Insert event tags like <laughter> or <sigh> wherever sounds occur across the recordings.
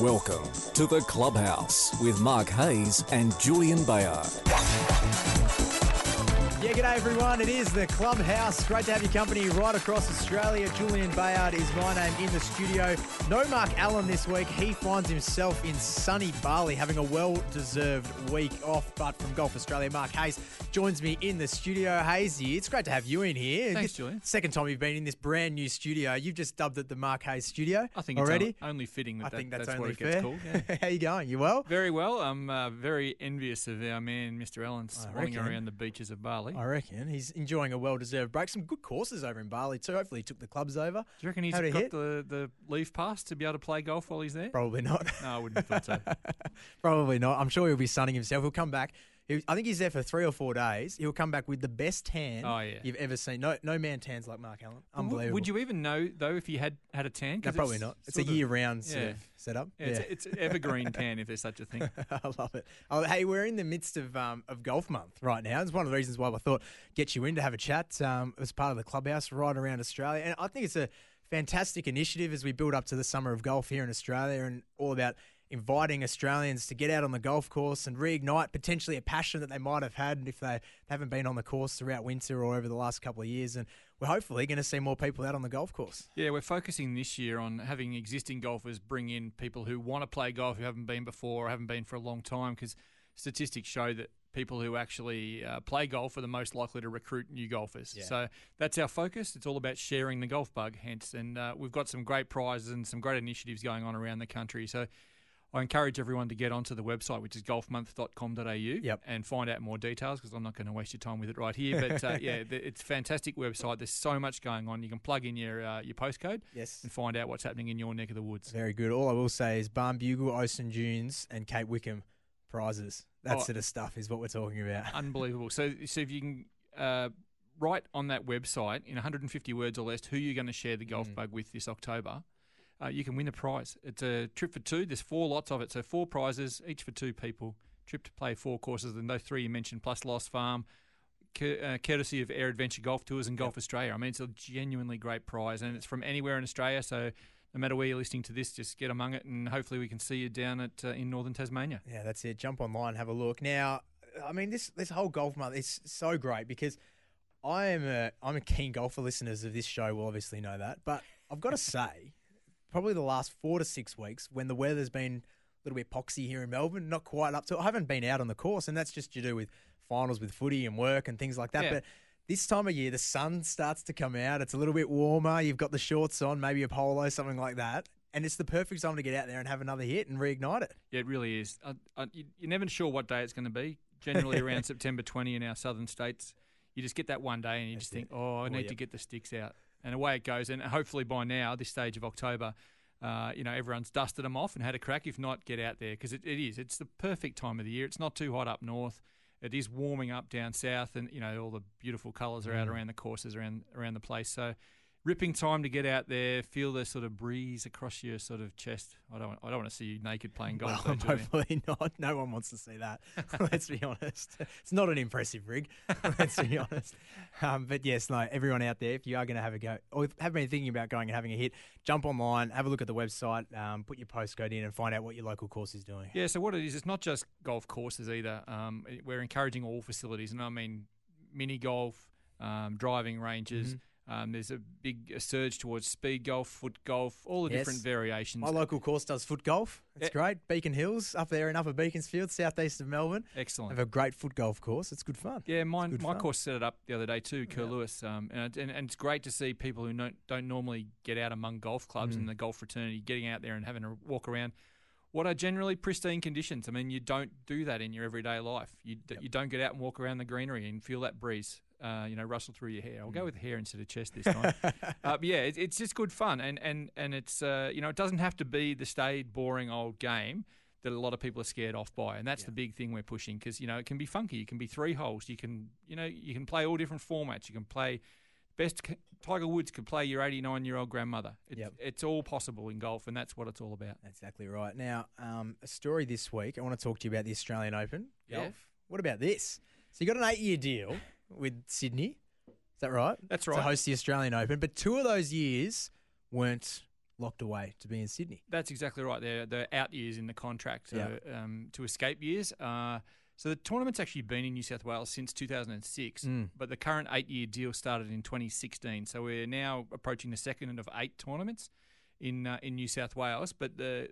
Welcome to the Clubhouse with Mark Hayes and Julian Bayard. Yeah, g'day everyone. It is the Clubhouse. Great to have your company right across Australia. Julian Bayard is my name in the studio. No Mark Allen this week. He finds himself in sunny Bali having a well-deserved week off. But from Golf Australia, Mark Hayes joins me in the studio. Hazy, it's great to have you in here. Thanks, This- Julian. Second time you've been in this brand new studio. You've just dubbed it the Mark Hayes studio. I think already. only fitting that, I that- think that's, that's, only fair. called. <laughs> Yeah. How you going? You well? Very well. I'm uh, very envious of our man, Mr. Allen, swanning around the beaches of Bali. I reckon he's enjoying a well-deserved break. Some good courses over in Bali too. Hopefully, he took the clubs over. Do you reckon he's How'd got hit? the, the leave pass to be able to play golf while he's there? Probably not. No, I wouldn't have thought so. <laughs> Probably not. I'm sure he'll be sunning himself. He'll come back. He, I think he's there for three or four days. He'll come back with the best tan Oh, yeah. you've ever seen. No, no man tans like Mark Allen. Unbelievable. Would you even know though if he had had a tan? No, probably not. It's a year-round sort of setup. Yeah, It's, it's evergreen tan if there's such a thing. <laughs> I love it. Oh, hey, we're in the midst of um, of golf month right now. It's one of the reasons why I thought get you in to have a chat um, as part of the clubhouse right around Australia, and I think it's a fantastic initiative as we build up to the summer of golf here in Australia, and all about inviting Australians to get out on the golf course and reignite potentially a passion that they might have had if they haven't been on the course throughout winter or over the last couple of years. And we're hopefully going to see more people out on the golf course. Yeah, we're focusing this year on having existing golfers bring in people who want to play golf who haven't been before or haven't been for a long time because statistics show that people who actually uh, play golf are the most likely to recruit new golfers. So that's our focus. It's all about sharing the golf bug, hence. And uh, we've got some great prizes and some great initiatives going on around the country. So I encourage everyone to get onto the website, which is golfmonth.com.au, Yep. and find out more details because I'm not going to waste your time with it right here. But uh, <laughs> yeah, th- it's a fantastic website. There's so much going on. You can plug in your uh, your postcode Yes. and find out what's happening in your neck of the woods. Very good. All I will say is Barnbougle, Ocean Dunes, and Cape Wickham prizes. That Oh. sort of stuff is what we're talking about. <laughs> Unbelievable. So, so if you can uh, write on that website in 150 words or less who you're going to share the golf bug with this October, uh, you can win a prize. It's a trip for two. There's four lots of it, so four prizes, each for two people. Trip to play four courses, and those three you mentioned, plus Lost Farm, uh, courtesy of Air Adventure Golf Tours and Golf Australia. I mean, it's a genuinely great prize, and it's from anywhere in Australia. So, no matter where you're listening to this, just get among it, and hopefully we can see you down at uh, in northern Tasmania. Yeah, that's it. Jump online, have a look. Now, I mean, this this whole golf month is so great because I am a I'm a keen golfer. Listeners of this show will obviously know that, but I've got to <laughs> say, probably the last four to six weeks when the weather's been a little bit poxy here in Melbourne, not quite up to. I haven't been out on the course, and that's just to do with finals with footy and work and things like that. Yeah. But this time of year, the sun starts to come out. It's a little bit warmer. You've got the shorts on, maybe a polo, something like that. And it's the perfect time to get out there and have another hit and reignite it. Yeah, it really is. Uh, uh, you, you're never sure what day it's going to be. Generally around <laughs> September 20 in our southern states, you just get that one day and you just think, oh, I need to get the sticks out. And away it goes. And hopefully by now, this stage of October, uh, you know, everyone's dusted them off and had a crack. If not, get out there because it, it is. It's the perfect time of the year. It's not too hot up north. It is warming up down south, and you know all the beautiful colours are out around the courses around around the place. So, ripping time to get out there, feel the sort of breeze across your sort of chest. I don't, want- I don't want to see you naked playing golf. Well, though, hopefully not. No one wants to see that. <laughs> Let's be honest. It's not an impressive rig. <laughs> Let's be honest. Um, but yes, no. Everyone out there, if you are going to have a go, or have been thinking about going and having a hit, jump online, have a look at the website, um, put your postcode in, and find out what your local course is doing. Yeah, so what it is, it's not just golf courses either. Um, we're encouraging all facilities, and I mean mini golf, um, driving ranges. Mm-hmm. Um, there's a big a surge towards speed golf, foot golf, all the Yes. different variations. My local course does foot golf. It's Yeah. great. Beacon Hills up there in Upper Beaconsfield, southeast of Melbourne. Excellent. Have a great foot golf course. It's good fun. Yeah, mine, good my fun. course set it up the other day too, Curlewis, um, and, and and it's great to see people who don't don't normally get out among golf clubs Mm. and the golf fraternity getting out there and having a walk around. What are generally pristine conditions? I mean, you don't do that in your everyday life. You d you don't get out and walk around the greenery and feel that breeze, uh, you know, rustle through your hair. I'll Mm. go with hair instead of chest this time. <laughs> uh, but yeah, it, it's just good fun, and and and it's uh, you know, it doesn't have to be the staid, boring old game that a lot of people are scared off by, and that's the big thing we're pushing because you know it can be funky. You can be three holes. You can you know you can play all different formats. You can play best. Tiger Woods could play your 89 year old grandmother. It's, Yep. it's all possible in golf, and that's what it's all about. That's exactly right. Now, um, a story this week. I want to talk to you about the Australian Open Yeah. golf. What about this? So you got an eight-year deal with Sydney. Is that right? That's right. To host the Australian Open, but two of those years weren't locked away to be in Sydney. That's exactly right. They're the out years in the contract so, um, to escape years. Uh, so the tournament's actually been in New South Wales since 2006, Mm. but the current eight-year deal started in 2016. So we're now approaching the second of eight tournaments in uh, in New South Wales. But the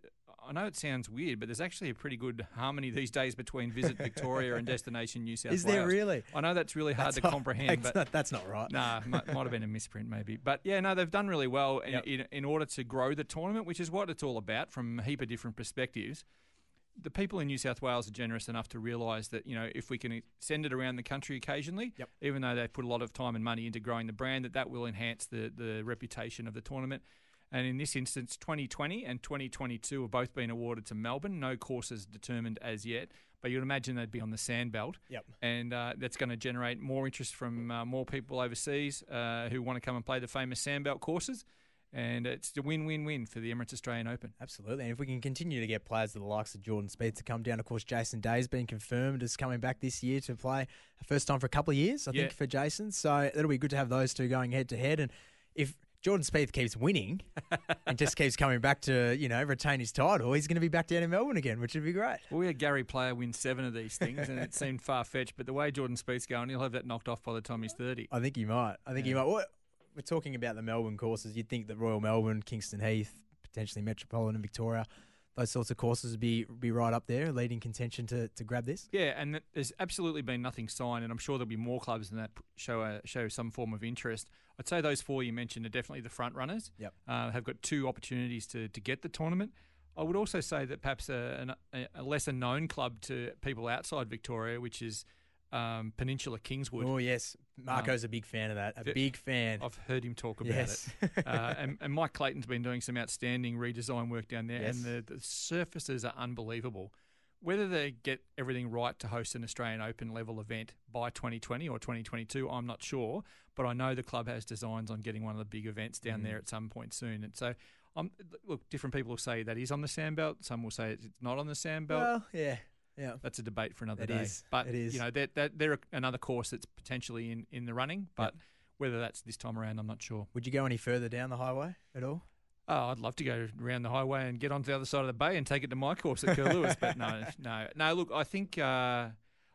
I know it sounds weird, but there's actually a pretty good harmony these days between Visit Victoria and <laughs> Destination New South Wales. Is Wales. there really? I know that's really hard That's to not- comprehend, that's but not, <laughs> that's not right. Nah, might, might have been a misprint maybe. But yeah, no, they've done really well in, Yep. in, in order to grow the tournament, which is what it's all about from a heap of different perspectives. The people in New South Wales are generous enough to realise that, you know, if we can send it around the country occasionally, Yep. even though they've put a lot of time and money into growing the brand, that that will enhance the, the reputation of the tournament. And in this instance, 2020 and 2022 have both been awarded to Melbourne. No courses determined as yet, but you'd imagine they'd be on the sandbelt Yep. and uh, that's going to generate more interest from uh, more people overseas uh, who want to come and play the famous Sandbelt courses. And it's a win-win-win for the Emirates Australian Open. Absolutely. And if we can continue to get players of the likes of Jordan Spieth to come down, of course, Jason Day's been confirmed as coming back this year to play first time for a couple of years, I Yeah. think, for Jason. So it'll be good to have those two going head to head. And if Jordan Spieth keeps winning <laughs> and just keeps coming back to, you know, retain his title, he's going to be back down in Melbourne again, which would be great. Well, we had Gary Player win seven of these things, and it <laughs> seemed far-fetched. But the way Jordan Spieth's going, he'll have that knocked off by the time he's 30. I think he might. I think he might. What, we're talking about the Melbourne courses. You'd think that Royal Melbourne, Kingston Heath, potentially Metropolitan Victoria, those sorts of courses would be be right up there, leading contention to, to grab this. Yeah, and there's absolutely been nothing signed, and I'm sure there'll be more clubs than that show a, show some form of interest. I'd say those four you mentioned are definitely the front runners. Yep. uh, have got two opportunities to, to get the tournament. I would also say that perhaps a, an- a lesser known club to people outside Victoria, which is um, Peninsula Kingswood. Oh yes, Marco's a big fan of that. A big fan. I've heard him talk about yes. it. Uh, and, and Mike Clayton's been doing some outstanding redesign work down there, Yes. and the, the surfaces are unbelievable. Whether they get everything right to host an Australian Open level event by 2020 or 2022, I'm not sure. But I know the club has designs on getting one of the big events down Mm. there at some point soon. And so, um, look, different people will say that is on the sandbelt. Some will say it's not on the sandbelt. well, yeah, yeah. That's a debate for another It day. is. But It is. you know, that that they're another course that's potentially in, in the running. But whether that's this time around, I'm not sure. Would you go any further down the highway at all? Oh, I'd love to go around the highway and get onto the other side of the bay and take it to my course at Curlewis. but no, <laughs> no, no. Look, I think uh,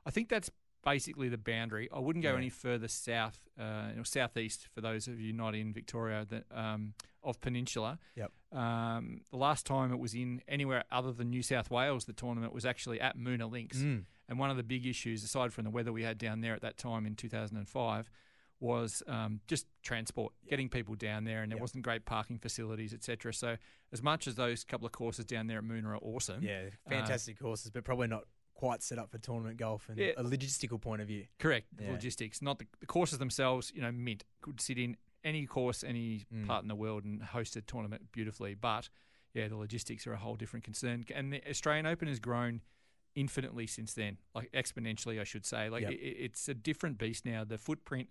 I think that's basically the boundary. I wouldn't go Yeah. any further south, uh, or southeast for those of you not in Victoria that um, of Peninsula. Yep. Um, the last time it was in anywhere other than New South Wales, the tournament was actually at Moonah Links. Mm. And one of the big issues, aside from the weather we had down there at that time in 2005, was um, just transport, getting people down there, and there Yep. wasn't great parking facilities, etc. So, as much as those couple of courses down there at Moonah are awesome, Yeah, fantastic courses, but probably not quite set up for tournament golf and Yeah. a logistical point of view. correct, Yeah. logistics, not the, the courses themselves. You know, mint could sit in any course, any Mm. part in the world, and host a tournament beautifully. But yeah, the logistics are a whole different concern, and the Australian Open has grown infinitely since then, like exponentially, I should say. Like Yep. it, it's a different beast now. The footprint.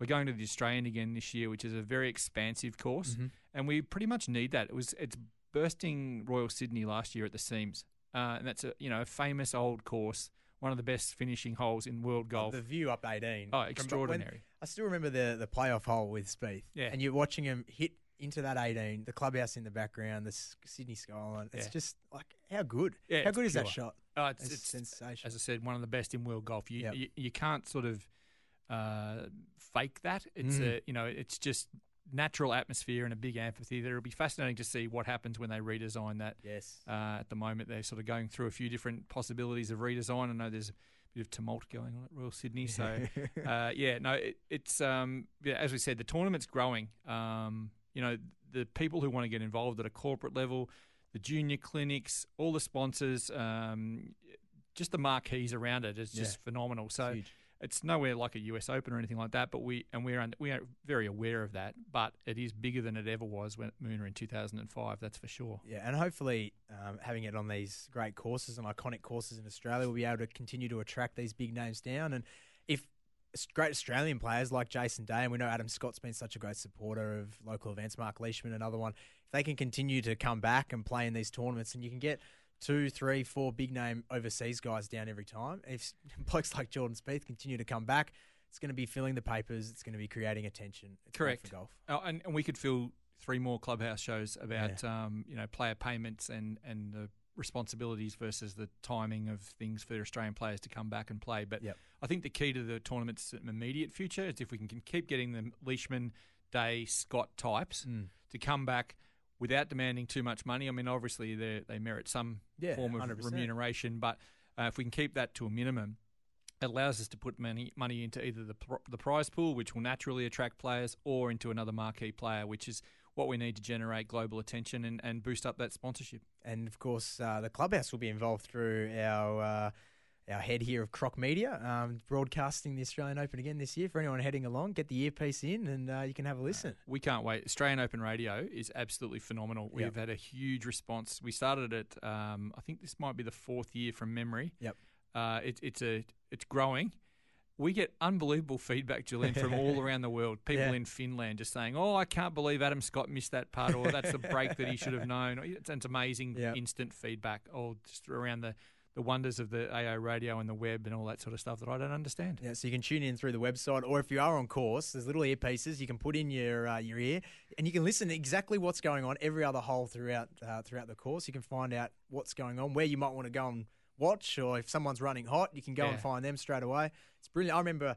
We're going to the Australian again this year, which is a very expansive course, Mhm. and we pretty much need that. It was it's bursting Royal Sydney last year at the seams, uh, and that's a you know a famous old course, one of the best finishing holes in world golf. The view up 18. oh, from- when- extraordinary! I still remember the the playoff hole with Spieth. Yeah. And you're watching him hit into that 18, the clubhouse in the background, the S- Sydney skyline. It's Yeah. just like, how good? Yeah, how good is that shot? Oh, it's, It's, it's sensational. as I said, one of the best in world golf. You Yep. you, you can't sort of uh, fake that. It's Mm. a you know it's just natural atmosphere and a big amphitheater. It'll be fascinating to see what happens when they redesign that. yes. Uh, at the moment, they're sort of going through a few different possibilities of redesign. I know there's bit of tumult going on at Royal Sydney, <laughs> so uh, yeah, no, it, it's um, yeah, as we said, the tournament's growing. Um, you know, the people who want to get involved at a corporate level, the junior clinics, all the sponsors, um, just the marquees around it is just Yeah. phenomenal. So huge. It's nowhere like a US Open or anything like that, but we and we're we are very aware of that. But it is bigger than it ever was when Moonah in 2005. That's for sure. Yeah, and hopefully um, having it on these great courses and iconic courses in Australia, we'll be able to continue to attract these big names down. And if great Australian players like Jason Day, and we know Adam Scott's been such a great supporter of local events, Mark Leishman, another one, if they can continue to come back and play in these tournaments, and you can get two, three, four big name overseas guys down every time, if <laughs> blokes like Jordan Spieth continue to come back, it's going to be filling the papers, it's going to be creating attention. It's Correct. for golf. Oh, and, and we could fill three more clubhouse shows about um, you know player payments and and the responsibilities versus the timing of things for Australian players to come back and play. But Yep. I think the key to the tournament's immediate future is if we can can keep getting the Leishman, Day, Scott types Mm. to come back without demanding too much money. I mean, obviously they they merit some Yeah, form of 100%. remuneration, but uh, if we can keep that to a minimum, it allows us to put money money into either the pr- the prize pool, which will naturally attract players, or into another marquee player, which is what we need to generate global attention and, and boost up that sponsorship. And of course, uh, the clubhouse will be involved through our uh, our head here of Croc Media, um, broadcasting the Australian Open again this year. For anyone heading along, get the earpiece in, and uh, you can have a listen. We can't wait. Australian Open Radio is absolutely phenomenal. We've Yep. had a huge response. We started it. Um, I think this might be the fourth year from memory. Yep. Uh, it, it's a it's growing. We get unbelievable feedback, Julian, from all <laughs> around the world. People Yeah. in Finland just saying, "Oh, I can't believe Adam Scott missed that putt," or "That's the break that he should have known." <laughs> It's, it's amazing Yep. instant feedback, or just around the the wonders of the AO radio and the web and all that sort of stuff that I don't understand. Yeah, so you can tune in through the website, or if you are on course, there's little earpieces you can put in your uh, your ear, and you can listen to exactly what's going on every other hole throughout uh, throughout the course. You can find out what's going on, where you might want to go and watch, or if someone's running hot, you can go Yeah. and find them straight away. It's brilliant. I remember.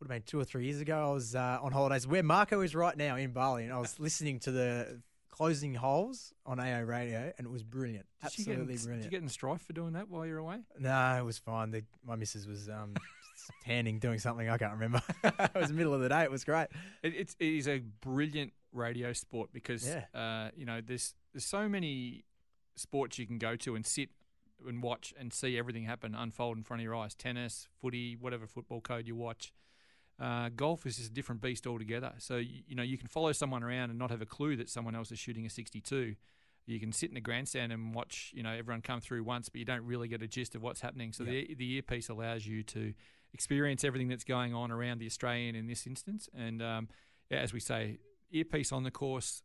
Would have been two or three years ago. I was uh, on holidays where Marco is right now in Bali, and I was listening to the closing holes on AO radio, and it was brilliant. Did you, get Absolutely in, did you get in strife for doing that while you're away? No, it was fine. The, my missus was um, <laughs> tanning, doing something I can't remember. <laughs> it was the middle of the day. It was great. It, it's it is a brilliant radio sport because Yeah. uh, you know there's there's so many sports you can go to and sit and watch and see everything happen unfold in front of your eyes. Tennis, footy, whatever football code you watch. Uh, golf is just a different beast altogether. So you, you know you can follow someone around and not have a clue that someone else is shooting a 62. You can sit in the grandstand and watch, you know, everyone come through once, but you don't really get a gist of what's happening. So the the earpiece allows you to experience everything that's going on around the Australian in this instance. And um, yeah, as we say, earpiece on the course,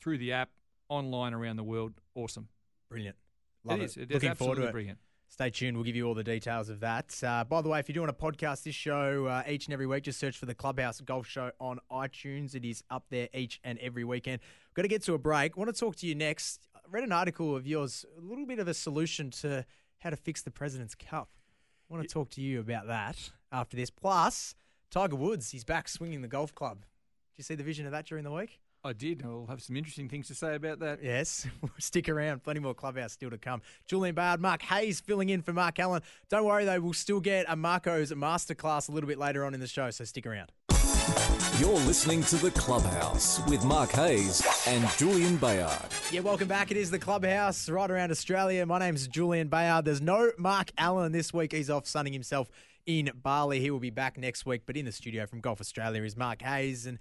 through the app, online around the world, awesome. Brilliant. Love it it. is. It is Looking forward absolutely to it. brilliant. Stay tuned. We'll give you all the details of that. Uh, by the way, if you're doing a podcast, this show uh, each and every week, just search for the Clubhouse Golf Show on iTunes. It is up there each and every weekend. Got to get to a break. want to talk to you next. I read an article of yours, a little bit of a solution to how to fix the President's Cup. I want to talk to you about that after this. Plus, Tiger Woods, he's back swinging the golf club. Did you see the vision of that during the week? I did. I'll have some interesting things to say about that. Yes, <laughs> stick around. Plenty more clubhouse still to come. Julian Bayard, Mark Hayes filling in for Mark Allen. Don't worry though, we'll still get a Marco's masterclass a little bit later on in the show, so stick around. You're listening to The Clubhouse with Mark Hayes and Julian Bayard. Yeah, welcome back. It is the clubhouse right around Australia. My name's Julian Bayard. There's no Mark Allen this week. He's off sunning himself in Bali. He will be back next week, but in the studio from Golf Australia is Mark Hayes and.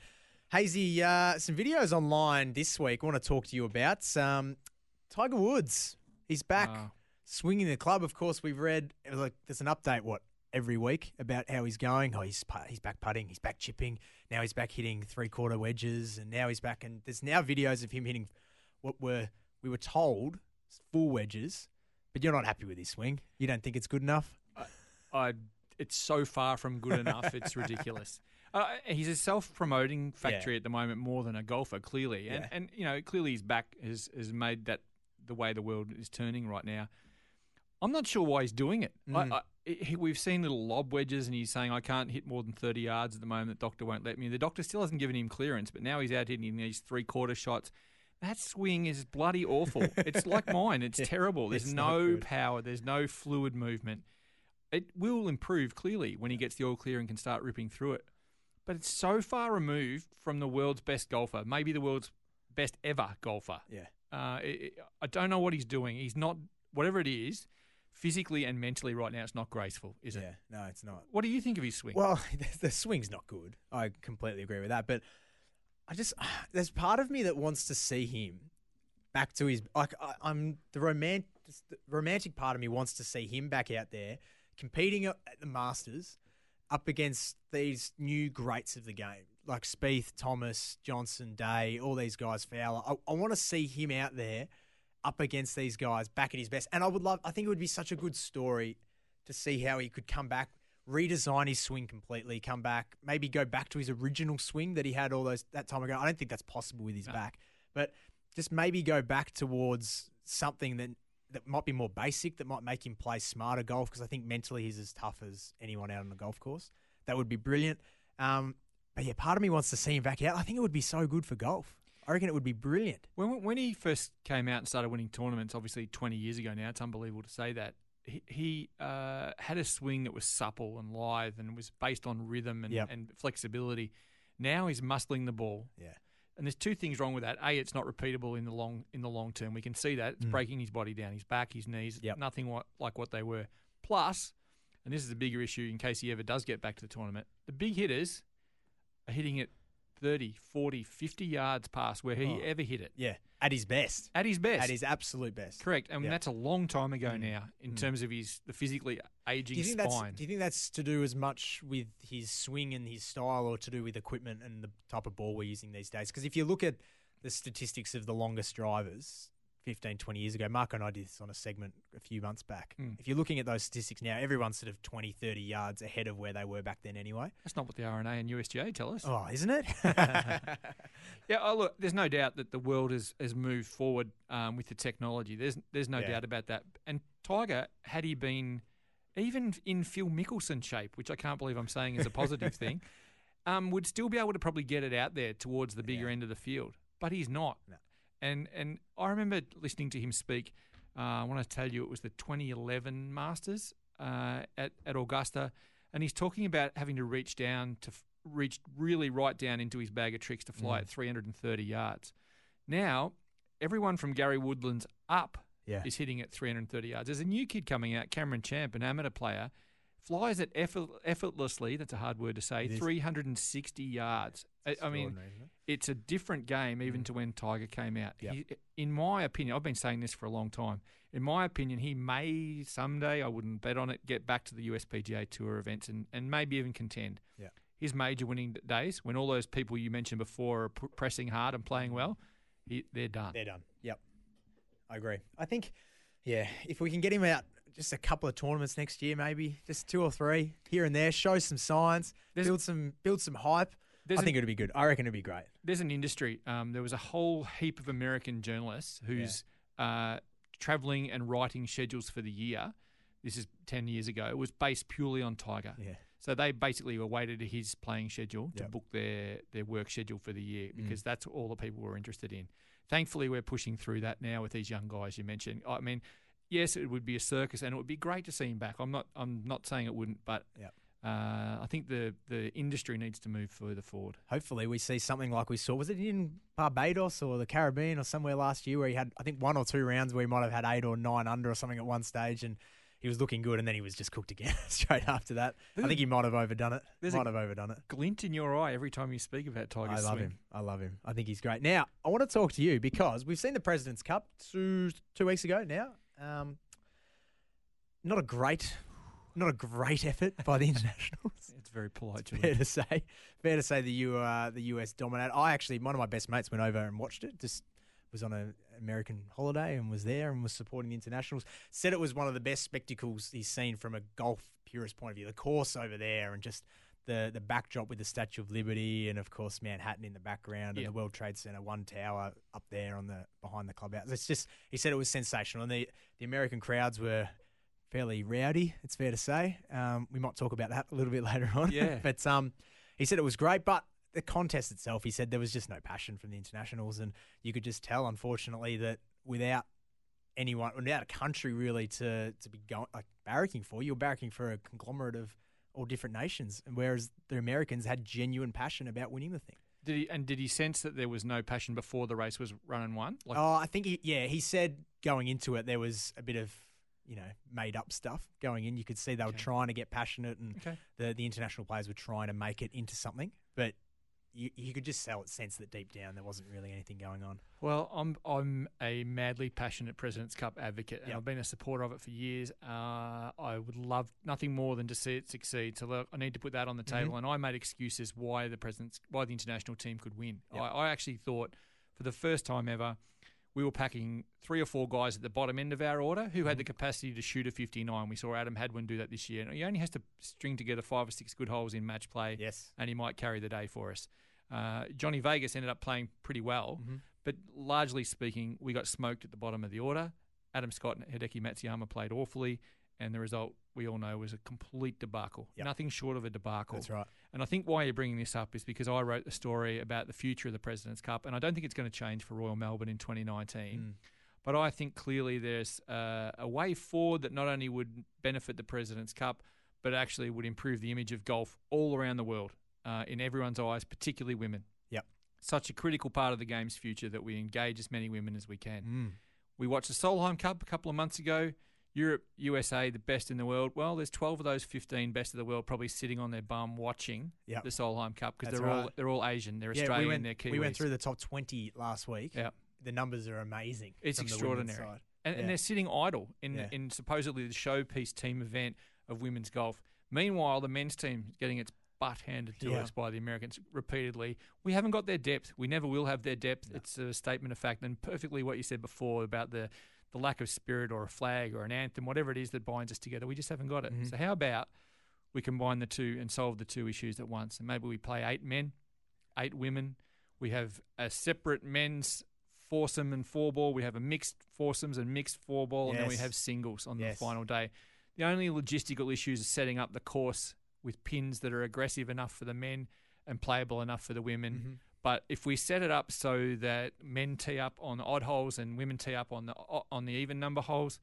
Hazy, uh, some videos online this week I want to talk to you about. Um, Tiger Woods, he's back. Wow. swinging the club. Of course, we've read like there's an update what every week about how he's going. Oh, he's he's back putting, he's back chipping. Now he's back hitting three quarter wedges, and now he's back. And there's now videos of him hitting what were we were told full wedges. But you're not happy with his swing. You don't think it's good enough. I, it's so far from good enough. It's ridiculous. <laughs> Uh, he's a self-promoting factory at the moment more than a golfer, clearly, and Yeah. and you know clearly his back has has made that the way the world is turning right now. I'm not sure why he's doing it. Mm. I, I, he, we've seen little lob wedges, and he's saying I can't hit more than 30 yards at the moment. The doctor won't let me. The doctor still hasn't given him clearance, but now he's out hitting these three-quarter shots. That swing is bloody awful. <laughs> it's like mine. It's Yeah, terrible. There's it's no power. There's no fluid movement. It will improve clearly when he gets the all clear and can start ripping through it. But it's so far removed from the world's best golfer, maybe the world's best ever golfer. Yeah. Uh, it, it- I don't know what he's doing. He's not, whatever it is, physically and mentally right now, it's not graceful, is it? Yeah, no, it's not. What do you think of his swing? Well, <laughs> the swing's not good. I completely agree with that. But I just <sighs> there's part of me that wants to see him back to his like I, I'm the romantic the romantic part of me wants to see him back out there competing at the Masters up against these new greats of the game like Spieth, Thomas, Johnson, Day, all these guys, Fowler. I, I want to see him out there up against these guys back at his best. And I would love. I think it would be such a good story to see how he could come back, redesign his swing completely, come back, maybe go back to his original swing that he had all those that time ago. I don't think that's possible with his back, But just maybe go back towards something that that might be more basic, that might make him play smarter golf because I think mentally he's as tough as anyone out on the golf course. That would be brilliant. Um, but yeah, part of me wants to see him back out. I think it would be so good for golf. I reckon it would be brilliant. When when he first came out and started winning tournaments, obviously 20 years ago now, it's unbelievable to say that. He, he uh, had a swing that was supple and lithe and was based on rhythm and, Yep. and flexibility. Now he's muscling the ball. Yeah. And there's two things wrong with that. A, it's not repeatable in the long in the long term. We can see that it's Mm. breaking his body down, his back, his knees. Yep. Nothing what, like what they were. Plus, and this is a bigger issue in case he ever does get back to the tournament. The big hitters are hitting it 30, 40, 50 yards past where he Oh. ever hit it Yeah, at his best. at his best. At his absolute best. Correct, and Yeah. that's a long time ago Mm. now in Mm. terms of his the physically aging Do you think spine. that's Do you think that's to do as much with his swing and his style, or to do with equipment and the type of ball we're using these days? Because if you look at the statistics of the longest drivers 15, 20 years ago, Marco and I did this on a segment a few months back. Mm. If you're looking at those statistics now, everyone's sort of 20, 30 yards ahead of where they were back then anyway. That's not what the R&A and USGA tell us. Oh, isn't it? <laughs> <laughs> Yeah, oh, look, there's no doubt that the world has, has moved forward um, with the technology. There's there's no Yeah. doubt about that. And Tiger, had he been even in Phil Mickelson shape, which I can't believe I'm saying is a positive thing, <laughs> um, would still be able to probably get it out there towards the bigger Yeah. end of the field. But he's not. No. And and I remember listening to him speak. Uh, I want to tell you, it was the 2011 Masters uh, at at Augusta, and he's talking about having to reach down to f- reach really right down into his bag of tricks to fly Mm. at 330 yards. Now, everyone from Gary Woodland's up yeah. is hitting at 330 yards. There's a new kid coming out, Cameron Champ, an amateur player, flies it effort, effortlessly. That's a hard word to say. 360 yards. I, I mean, it? it's a different game even Mm. to when Tiger came out. Yep. He, in my opinion, I've been saying this for a long time. In my opinion, he may someday, I wouldn't bet on it, get back to the USPGA Tour events and, and maybe even contend. Yeah. His major winning days, when all those people you mentioned before are p- pressing hard and playing well, he, they're done. They're done. Yep. I agree. I think, yeah, if we can get him out just a couple of tournaments next year, maybe just two or three here and there, show some signs, There's- build some build some hype. I think it'd be good. I reckon it'd be great. there's an industry. Um, there was a whole heap of American journalists who's uh, traveling and writing schedules for the year. This is 10 years ago. It was based purely on Tiger. Yeah. So they basically were weighted to his playing schedule to Yep. book their, their work schedule for the year Mm. because that's all the people were interested in. Thankfully, we're pushing through that now with these young guys you mentioned. I mean, yes, it would be a circus and it would be great to see him back. I'm not I'm not saying it wouldn't, but Yep. uh, I think the the industry needs to move further forward. Hopefully, we see something like we saw. Was it in Barbados or the Caribbean or somewhere last year where he had, I think, one or two rounds where he might have had eight or nine under or something at one stage, and he was looking good, and then he was just cooked again <laughs> straight after that. I think he might have overdone it. There's might have overdone it. Glint in your eye every time you speak about Tiger. I love swing. him. I love him. I think he's great. Now, I want to talk to you because we've seen the President's Cup two two weeks ago now. Um, not a great, not a great effort by the <laughs> internationals. It's very polite, Fair Julian. to say, fair to say the U uh, the US dominated. I actually one of my best mates went over and watched it. Just was on an American holiday and was there and was supporting the internationals. Said it was one of the best spectacles he's seen from a golf purist point of view. The course over there and just the the backdrop with the Statue of Liberty and of course Manhattan in the background and the World Trade Center one tower up there on the behind the clubhouse. It's just he said it was sensational and the the American crowds were fairly rowdy. It's fair to say. Um, we might talk about that a little bit <laughs> later on. Yeah. <laughs> but um, he said it was great, but the contest itself, he said there was just no passion from the internationals, and you could just tell, unfortunately, that without anyone, without a country really to to be going like barracking for, you're barracking for a conglomerate of all different nations, and whereas the Americans had genuine passion about winning the thing. Did he and did he sense that there was no passion before the race was run and won? Like, oh, I think he, yeah, he said going into it there was a bit of you know made up stuff going in. You could see they were Okay. trying to get passionate, and okay. the the international players were trying to make it into something, but. You, you could just sell, it, sense that deep down there wasn't really anything going on. Well, I'm I'm a madly passionate Presidents Cup advocate, and Yep. I've been a supporter of it for years. Uh, I would love nothing more than to see it succeed. So look, I need to put that on the Mm-hmm. table. And I made excuses why the Presidents, why the international team could win. Yep. I, I actually thought, for the first time ever, we were packing three or four guys at the bottom end of our order who Mm-hmm. had the capacity to shoot a 59. We saw Adam Hadwin do that this year. And he only has to string together five or six good holes in match play Yes. and he might carry the day for us. Uh, Johnny Vegas ended up playing pretty well, Mhm. But largely speaking, we got smoked at the bottom of the order. Adam Scott and Hideki Matsuyama played awfully, and the result we all know was a complete debacle. Yep. Nothing short of a debacle. That's right. And I think why you're bringing this up is because I wrote the story about the future of the President's Cup, and I don't think it's going to change for Royal Melbourne in 2019. Mm. But I think clearly there's uh, a way forward that not only would benefit the President's Cup, but actually would improve the image of golf all around the world uh, in everyone's eyes, particularly women. Yep. Such a critical part of the game's future that we engage as many women as we can. Mm. We watched the Solheim Cup a couple of months ago. Europe, USA, the best in the world. Well, there's 12 of those 15 best of the world probably sitting on their bum watching Yep. the Solheim Cup because they're all right. they're all Asian, they're Yeah, Australian, we went, they're Kiwis. we went through the top 20 last week. Yeah. The numbers are amazing. It's from the women's extraordinary. and, Yeah. and they're sitting idle in Yeah. in supposedly the showpiece team event of women's golf. Meanwhile, the men's team is getting its butt handed to Yeah. us by the Americans repeatedly. We haven't got their depth. We never will have their depth. It's a statement of fact, and perfectly what you said before about the the lack of spirit or a flag or an anthem, whatever it is that binds us together. We just haven't got it. Mhm. So how about we combine the two and solve the two issues at once? And maybe we play eight men, eight women. We have a separate men's foursome and four ball. We have a mixed foursomes and mixed four ball, and then we have singles on Yes. the final day. The only logistical issues is setting up the course with pins that are aggressive enough for the men and playable enough for the women. Mhm. But if we set it up so that men tee up on the odd holes and women tee up on the on the even number holes,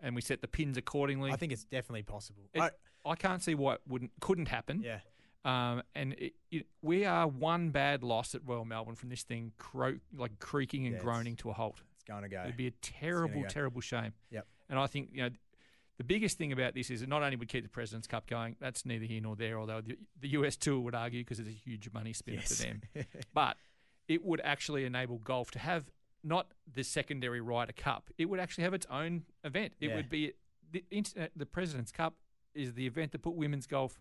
and we set the pins accordingly, I think it's definitely possible. It- I- I can't see what wouldn't couldn't happen. yeah. Um, and it, it, we are one bad loss at Royal Melbourne from this thing cro- like creaking and Yeah, groaning to a halt. It's going to go. It'd be a terrible, go. terrible shame. Yep. And I think you know the biggest thing about this is it not only would keep the Presidents Cup going. That's neither here nor there. Although the, the US Tour would argue because it's a huge money spinner Yes. for them, <laughs> but it would actually enable golf to have not the secondary Ryder Cup. It would actually have its own event. It Yeah. would be the uh, the Presidents Cup is the event that put women's golf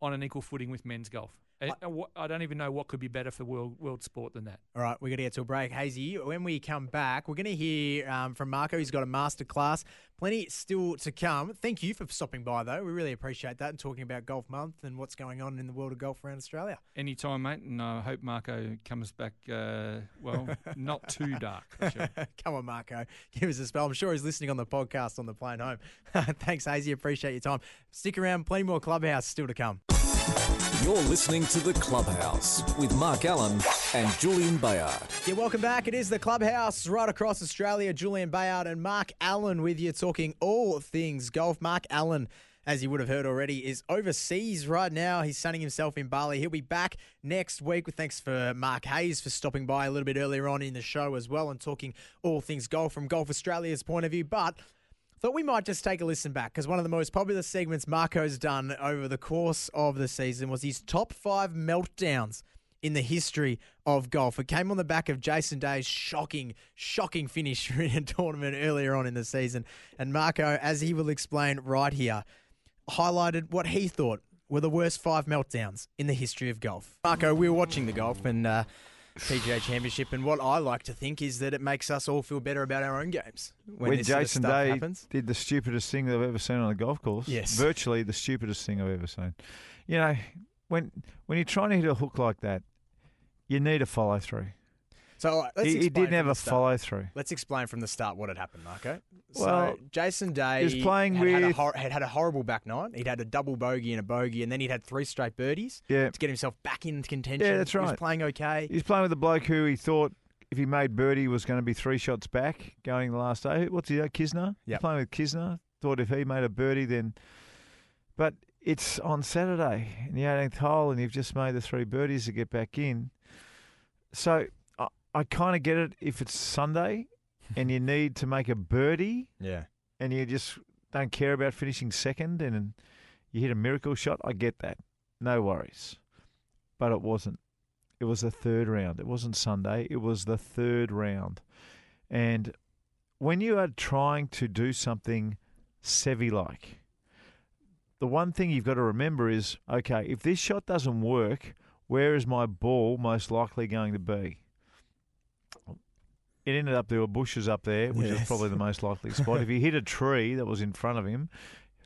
on an equal footing with men's golf. And- and what- I don't even know what could be better for world world sport than that. All right, we're going to get to a break. Hazy, when we come back, we're going to hear um, from Marco. He's got a masterclass. Plenty still to come. Thank you for stopping by, though. We really appreciate that and talking about Golf Month and what's going on in the world of golf around Australia. Anytime, mate, and I hope Marco comes back. Uh, well, <laughs> not too dark. sure. <laughs> come on, Marco. Give us a spell. I'm sure he's listening on the podcast on the plane home. <laughs> Thanks, Hazy. Appreciate your time. Stick around. Plenty more Clubhouse still to come. You're listening to The Clubhouse with Mark Allen and Julian Bayard. Yeah, welcome back. It is the Clubhouse right across Australia. Julian Bayard and Mark Allen with you talking all things golf. Mark Allen, as you would have heard already, is overseas right now. He's sunning himself in Bali. He'll be back next week. Thanks for Mark Hayes for stopping by a little bit earlier on in the show as well and talking all things golf from Golf Australia's point of view. But Thought we might just take a listen back because one of the most popular segments Marco's done over the course of the season was his top five meltdowns in the history of golf. It came on the back of Jason Day's shocking, shocking finish in a <laughs> tournament earlier on in the season. And Marco, as he will explain right here, highlighted what he thought were the worst five meltdowns in the history of golf. Marco, we were watching the golf and uh, PGA Championship, and what I like to think is that it makes us all feel better about our own games when, when this sort of Jason Day happens. did the stupidest thing that I've ever seen on a golf course. Yes. Virtually the stupidest thing I've ever seen. You know, when when you're trying to hit a hook like that, you need a follow through. So let's He, he didn't have a follow through. Let's explain from the start what had happened, Marco. So Jason Day was playing had, had, a with- hor- had had a horrible back nine. He'd had a double bogey and a bogey, and then he'd had three straight birdies Yeah. to get himself back into contention. Yeah, that's right. He was playing okay. He's playing with a bloke who he thought if he made birdie was going to be three shots back going the last day. What's he? uh, Kisner. Yep. playing with Kisner. Thought if he made a birdie, then. But it's on Saturday in the 18th hole, and you've just made the three birdies to get back in. So I, kind of get it if it's Sunday <laughs> and you need to make a birdie Yeah. and you just don't care about finishing second and you hit a miracle shot, I get that. No worries. But it wasn't. It was the third round. It wasn't Sunday. It was the third round. And when you are trying to do something Seve like, the one thing you've got to remember is okay, if this shot doesn't work, where is my ball most likely going to be? It ended up there were bushes up there, which is Yes. probably the most likely <laughs> spot. if he hit a tree that was in front of him,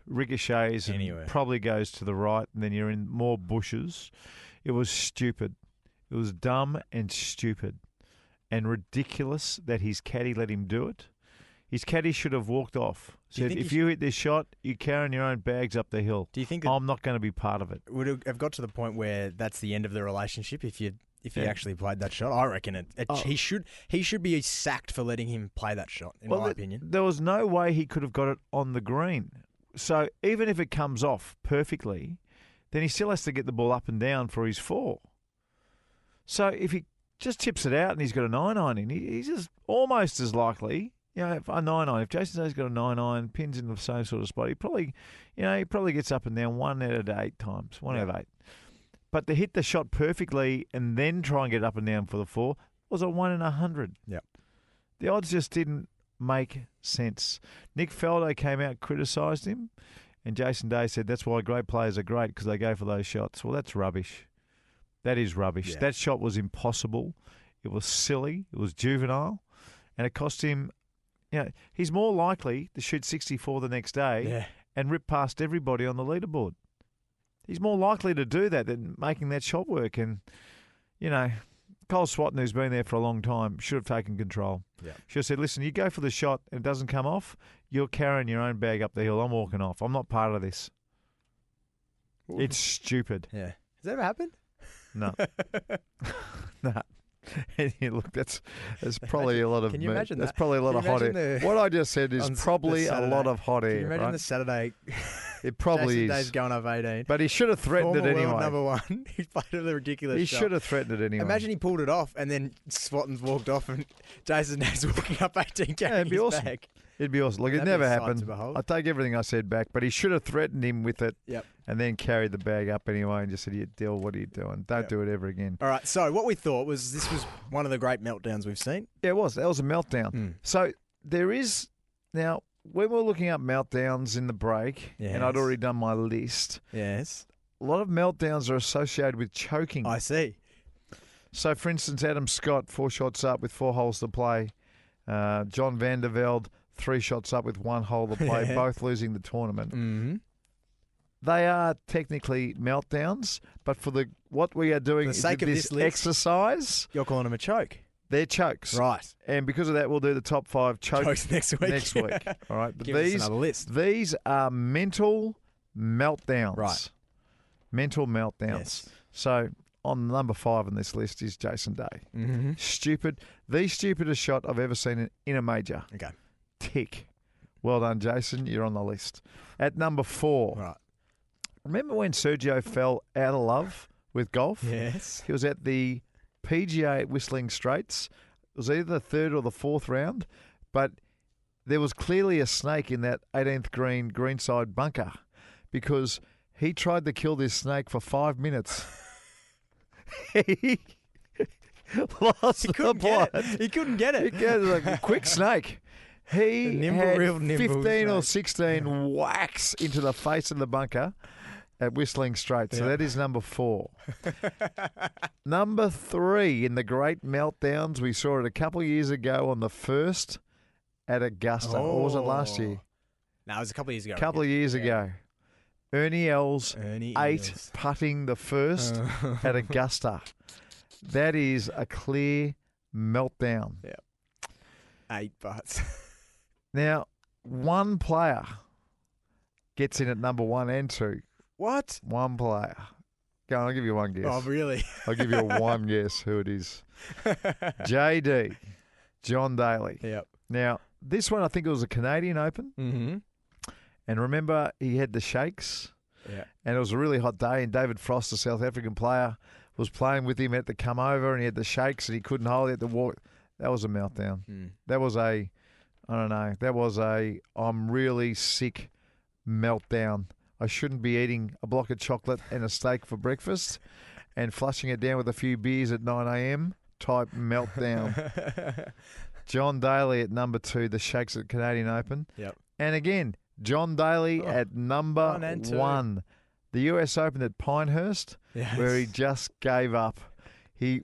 ricochets and probably goes to the right, and then you're in more bushes. It was stupid. It was dumb and stupid. and ridiculous that his caddy let him do it. His caddy should have walked off. Do you Said, if you hit this shot, you're carrying your own bags up the hill. Do you think I'm not going to be part of it. would it have got to the point where that's the end of the relationship if you if he Yeah. actually played that shot? I reckon it. it Oh. He should he should be sacked for letting him play that shot. In my th- opinion. there was no way he could have got it on the green. So even if it comes off perfectly, then he still has to get the ball up and down for his four. So if he just tips it out and he's got a nine iron in, he, he's just almost as likely. You know, if a nine iron. If Jason Day's got a nine iron, pins in the same sort of spot, he probably, you know, he probably gets up and down one out of eight times, one out of eight. But to hit the shot perfectly and then try and get up and down for the four was a one in a hundred. Yep. The odds just didn't make sense. Nick Faldo came out, criticised him, and Jason Day said that's why great players are great because they go for those shots. Well, that's rubbish. That is rubbish. Yeah. That shot was impossible. It was silly. It was juvenile, and it cost him. You know, he's more likely to shoot 64 the next day Yeah. and rip past everybody on the leaderboard. He's more likely to do that than making that shot work. And, you know, Cole Swatton, who's been there for a long time, should have taken control. Yeah. Should have said, listen, you go for the shot and it doesn't come off, you're carrying your own bag up the hill. I'm walking off. I'm not part of this. It's stupid. Yeah. Has that ever happened? No. <laughs> <laughs> no. <laughs> Yeah, Look, that's that's <laughs> probably a lot of can you imagine that's that? probably a lot of hot air. the- what I just said <laughs> is on s- the probably a lot of hot air. Can you imagine right? the Saturday It probably Jason is. Day's going up 18. But he should have threatened Former it world number one. he played a ridiculous He shot. should have threatened it anyway. Imagine he pulled it off and then Swatton's walked off and Jason Day's walking up 18 carrying it'd be awesome. bag. It'd be awesome. Look, it That'd never a sight to happened. I take everything I said back, but he should have threatened him with it Yep. and then carried the bag up anyway and just said, "You Dill, what are you doing? Don't Yep. do it ever again." All right, so what we thought was this was one of the great meltdowns we've seen. Yeah, it was. That was a meltdown. Mm. So there is now when we're looking up meltdowns in the break, and I'd already done my list. Yes. A lot of meltdowns are associated with choking. I see. So, for instance, Adam Scott, four shots up with four holes to play. Uh, John Van de Velde, three shots up with one hole to <laughs> play, Yeah. both losing the tournament. Mm-hmm. They are technically meltdowns, but for the what we are doing For the sake of this this list- exercise, You're calling them a choke. they're chokes. Right. And because of that, we'll do the top five <laughs> chokes Chokes next week. next week. <laughs> All right. But Give us these another list. these are mental meltdowns. Right. Mental meltdowns. Yes. So on number five on this list is Jason Day. Mm-hmm. Stupid. The stupidest shot I've ever seen in, in a major. Okay. Tick. Well done, Jason. You're on the list. At number four, Right. remember when Sergio fell out of love with golf? Yes. He was at the PGA at Whistling Straits. It was either the third or the fourth round, but there was clearly a snake in that 18th green greenside bunker because he tried to kill this snake for five minutes. <laughs> <laughs> he lost He the couldn't plot. get it. He couldn't get He it. like a quick <laughs> snake. He nimble, had real nimble 15 or snake. 16 whacks into the face of the bunker at Whistling Straits. So Yeah. that is number four. <laughs> number three in the great meltdowns, we saw it a couple of years ago on the first at Augusta. Or was it last oh. year? No, it was a couple of years ago. A couple of years Yeah. ago. Ernie Els, Ernie eight Eels. putting the first <laughs> at Augusta. That is a clear meltdown. eight butts. <laughs> Now, one player gets in at number one and two. what? One player. Go on, I'll give you one guess. Oh, really? I'll give you a <laughs> one guess who it is. <laughs> JD, John Daly. yep. Now, this one I think it was a Canadian Open. Mm-hmm. And remember, he had the shakes. Yeah. And it was a really hot day. And David Frost, the South African player, was playing with him. Had to come over and he had the shakes and he couldn't hold it. He had to walk. That was a meltdown. Mm. That was a, I don't know, that was a, I'm really sick meltdown. I shouldn't be eating a block of chocolate and a steak for breakfast and flushing it down with a few beers at 9 a.m. type meltdown. <laughs> John Daly at number two, the Shakes at Canadian Open. Yep. And again, John Daly Oh, at number one one. The US Open at Pinehurst, Yes. where he just gave up. He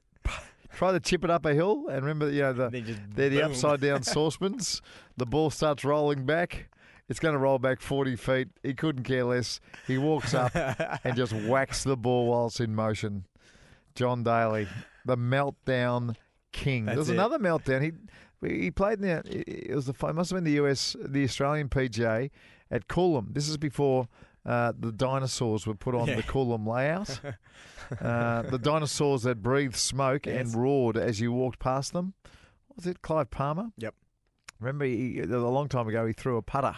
tried to chip it up a hill, and remember, you know, the, just they're the upside down <laughs> saucepans. The ball starts rolling back. It's going to roll back 40 feet. He couldn't care less. He walks up <laughs> and just whacks the ball while it's in motion. John Daly, the meltdown king. That's was it. another meltdown. He he played in the it was the it must have been the US the Australian PGA at Coolum. This is before uh, the dinosaurs were put on Yeah. the Coolum layout. <laughs> uh, the dinosaurs that breathed smoke Yes. and roared as you walked past them. Was it Clive Palmer? Yep. Remember, he, a long time ago, he threw a putter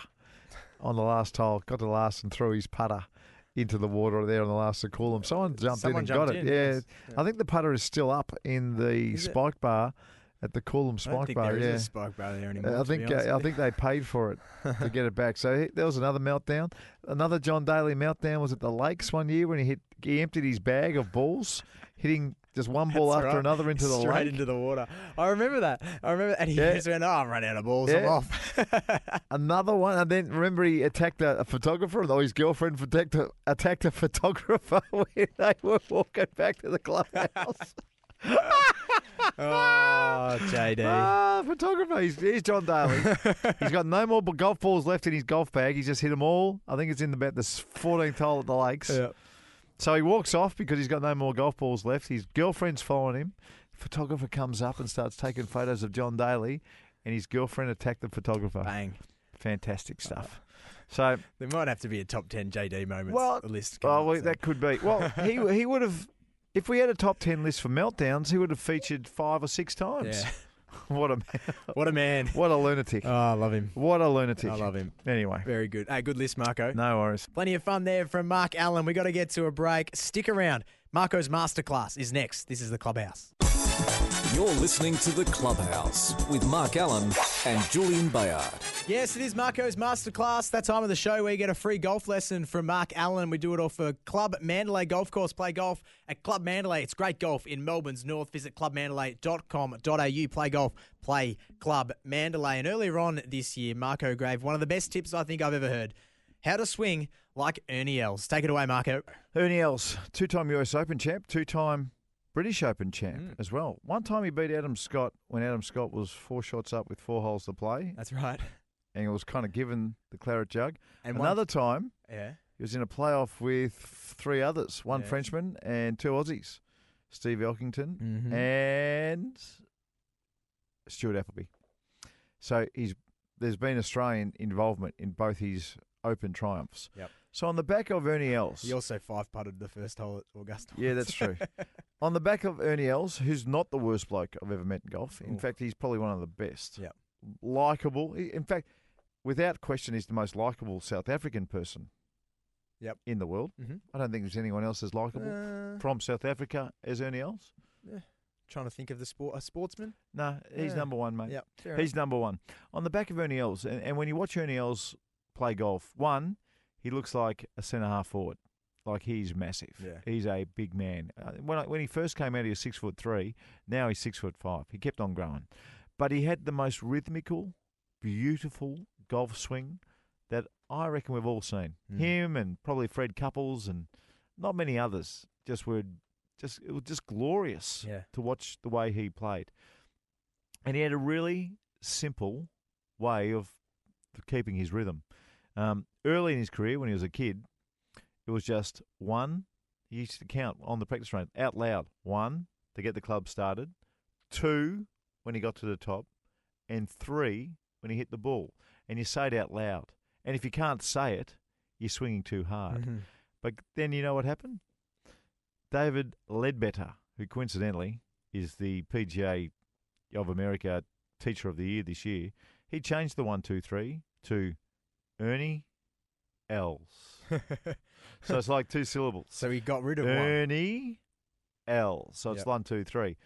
on the last hole, got to the last and threw his putter into the water there on the last of Coolum. Someone jumped Someone in and jumped got it. in, yeah. yes. I think the putter is still up in the Is it? spike bar at the Coolum spike bar. there yeah. a spike bar there anymore. Uh, I think uh, I think they paid for it to get it back. So he, there was another meltdown. Another John Daly meltdown was at the Lakes one year when he hit he emptied his bag of balls, hitting just one ball That's after right. another into the Straight lake. into the water. I remember that. I remember, and he Yeah. just went, "Oh, I'm running out of balls. I'm off." <laughs> Another one, and then remember he attacked a, a photographer, or his girlfriend attacked a, attacked a photographer <laughs> when they were walking back to the clubhouse. <laughs> oh, JD. <laughs> Ah, photographer. He's, he's John Daly. <laughs> he's got no more golf balls left in his golf bag. He's just hit them all. I think it's in about the 14th hole at the Lakes. Yeah. So he walks off because he's got no more golf balls left. His girlfriend's following him. Photographer comes up and starts taking photos of John Daly, and his girlfriend attacked the photographer. Bang. Fantastic stuff. So, There might have to be a top ten JD moments Well, list. oh, well, that could be. Well, he he would have. If we had a top ten list for meltdowns, he would have featured five or six times. yeah. <laughs> What a man. What a man. what a lunatic! Oh, I love him. What a lunatic! I love him. Anyway, Very good. Hey, good list, Marco. no worries. Plenty of fun there from Mark Allen. We got to get to a break. Stick around. Marco's masterclass is next. This is the clubhouse. You're listening to The Clubhouse with Mark Allen and Julian Bayard. Yes, it is Marco's masterclass. That time of the show where you get a free golf lesson from Mark Allen. We do it all for Club Mandalay Golf Course. Play golf at Club Mandalay. It's great golf in Melbourne's north. Visit clubmandalay.com.au. Play golf. Play Club Mandalay. And earlier on this year, Marco gave one of the best tips I think I've ever heard. How to swing like Ernie Els. Take it away, Marco. Ernie Els, two-time US Open champ, two-time British Open champ Mm. as well. One time he beat Adam Scott when Adam Scott was four shots up with four holes to play, That's right. And he was kind of given the claret jug. And Another one, time yeah. he was in a playoff with three others, one Yeah. Frenchman and two Aussies, Steve Elkington Mhm. and Stuart Appleby. So he's there's been Australian involvement in both his Open triumphs. Yep. So on the back of Ernie Els, He also five putted the first hole at Augusta. Yeah, that's true. <laughs> On the back of Ernie Els, who's not the worst bloke I've ever met in golf. In Oof. fact, he's probably one of the best. Yeah. Likeable. In fact, without question, he's the most likable South African person Yep. in the world. Mhm. I don't think there's anyone else as likable Uh, from South Africa as Ernie Els. trying to think of the sport, a sportsman. No, he's Yeah. number one, mate. Yeah, fair He's number one. On the back of Ernie Els, and, and when you watch Ernie Els play golf, one, he looks like a centre half forward. Like he's massive. Yeah. He's a big man. Uh, when I, when he first came out, he was six foot three. Now he's six foot five. He kept on growing, but he had the most rhythmical, beautiful golf swing that I reckon we've all seen. Mm. Him and probably Fred Couples and not many others. Just were just it was just glorious Yeah. to watch the way he played. And he had a really simple way of keeping his rhythm. Um, early in his career, when he was a kid, it was just one. He used to count on the practice range out loud. One to get the club started, two when he got to the top, and three when he hit the ball. And you say it out loud. And if you can't say it, you're swinging too hard. Mhm. But then you know what happened? David Leadbetter, who coincidentally is the PGA of America Teacher of the Year this year, he changed the one, two, three to Ernie Els. <laughs> so it's like two syllables. so he got rid of one. Ernie Els. So it's Yep. one, two, three.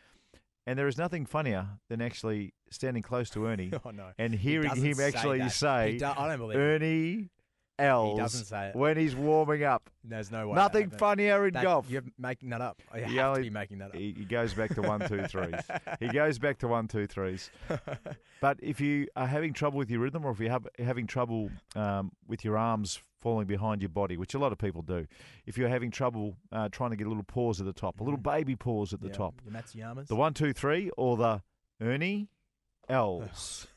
And there is nothing funnier than actually standing close to Ernie <laughs> Oh no. and He hearing him say actually that. say He do- I don't believe it. Ernie Els doesn't say it. when he's warming up. There's no way. Nothing funnier in That- golf. You're making that up. You He have only- to be making that up. He, he goes back to one, two, <laughs> threes. he goes back to one, two, threes. <laughs> But if you are having trouble with your rhythm, or if you're have, having trouble um, with your arms falling behind your body, which a lot of people do, if you're having trouble uh, trying to get a little pause at the top, a little Mhm. baby pause at the Yeah, top, the Matsuyamas. the one, two, three, or the Ernie <laughs> Els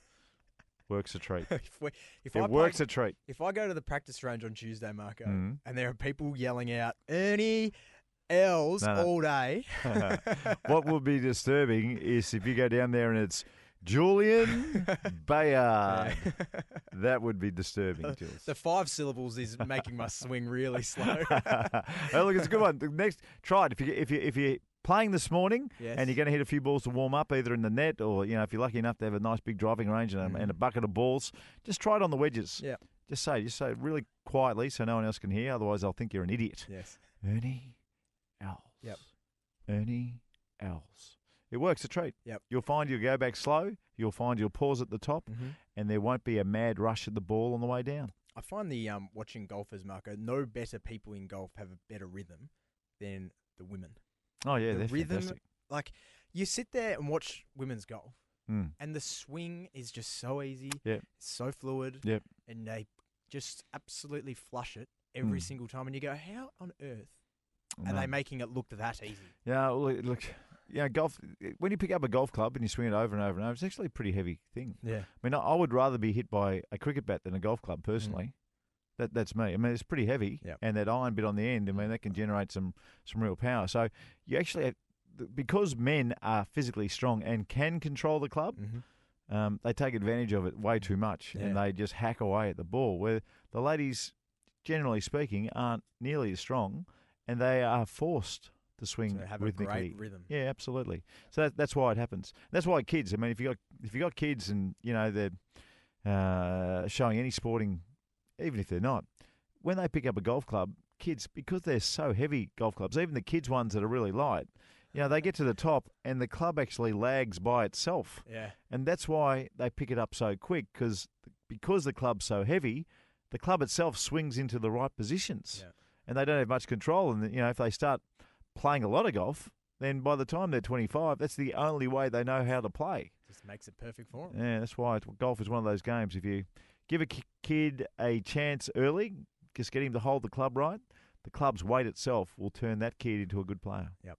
works a treat. <laughs> if we, if I It play- works a treat. if I go to the practice range on Tuesday, Marco, Mhm. and there are people yelling out Ernie Els No, no. all day. <laughs> what would be disturbing is if you go down there and it's Julian <laughs> Bayard. That would be disturbing, Jules. the five syllables is making my swing really <laughs> slow. oh, look, it's a good one. The next, try it if you if you if you're playing this morning Yes. and you're going to hit a few balls to warm up, either in the net or you know if you're lucky enough to have a nice big driving range and a, and a mm. bucket of balls, just try it on the wedges. Yeah. Just say, just say it really quietly so no one else can hear. Otherwise, I'll think you're an idiot. yes. Ernie Els. Yep. Ernie Els. It works a treat. Yep. You'll find you'll go back slow. You'll find you'll pause at the top, Mm-hmm. and there won't be a mad rush at the ball on the way down. I find the um, watching golfers, Marco, no better people in golf have a better rhythm than the women. Oh yeah, the they're rhythm, fantastic. like you sit there and watch women's golf, Mm. and the swing is just so easy. Yep. So fluid. Yep. And they just absolutely flush it every Mm. single time, and you go, how on earth are they making it look that easy? Yeah, well, look, look, yeah, golf. When you pick up a golf club and you swing it over and over and over, it's actually a pretty heavy thing. Yeah. I mean, I, I would rather be hit by a cricket bat than a golf club personally. That that's me. I mean, it's pretty heavy, Yep. and that iron bit on the end. I mean, that can generate some some real power. So you actually, have, because men are physically strong and can control the club, Mm-hmm. um, they take advantage of it way too much, and they just hack away at the ball. Where the ladies, generally speaking, aren't nearly as strong, and they are forced to swing So have a rhythmically. great rhythm. Yeah, absolutely. So that, that's why it happens. That's why kids. I mean, if you got if you got kids and you know they're uh, showing any sporting, even if they're not, when they pick up a golf club, kids because they're so heavy golf clubs, even the kids ones that are really light, you know, they get to the top and the club actually lags by itself, Yeah. and that's why they pick it up so quick because because the club's so heavy, the club itself swings into the right positions Yeah. and they don't have much control. And you know, if they start playing a lot of golf, then by the time they're 25, that's the only way they know how to play. Just makes it perfect for them. Yeah, that's why golf is one of those games. If you give a kid a chance early, just get him to hold the club right, the club's weight itself will turn that kid into a good player. Yep.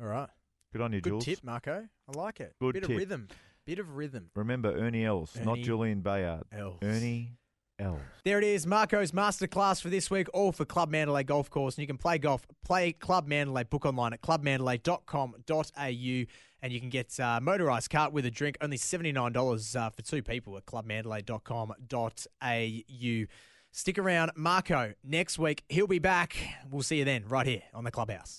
All right. Good on you, Good Jules. tip, Marco. I like it. Good Bit tip. of rhythm. Bit of rhythm. Remember Ernie Els, not Ernie Julian Bayard. Els. Ernie Els. There it is, Marco's masterclass for this week, all for Club Mandalay Golf Course. And you can play golf, play Club Mandalay, book online at clubmandalay.com.au. And you can get uh, motorised cart with a drink, only $79 uh, for two people at clubmandalay.com.au. Stick around, Marco. Next week, he'll be back. We'll see you then, right here on the Clubhouse.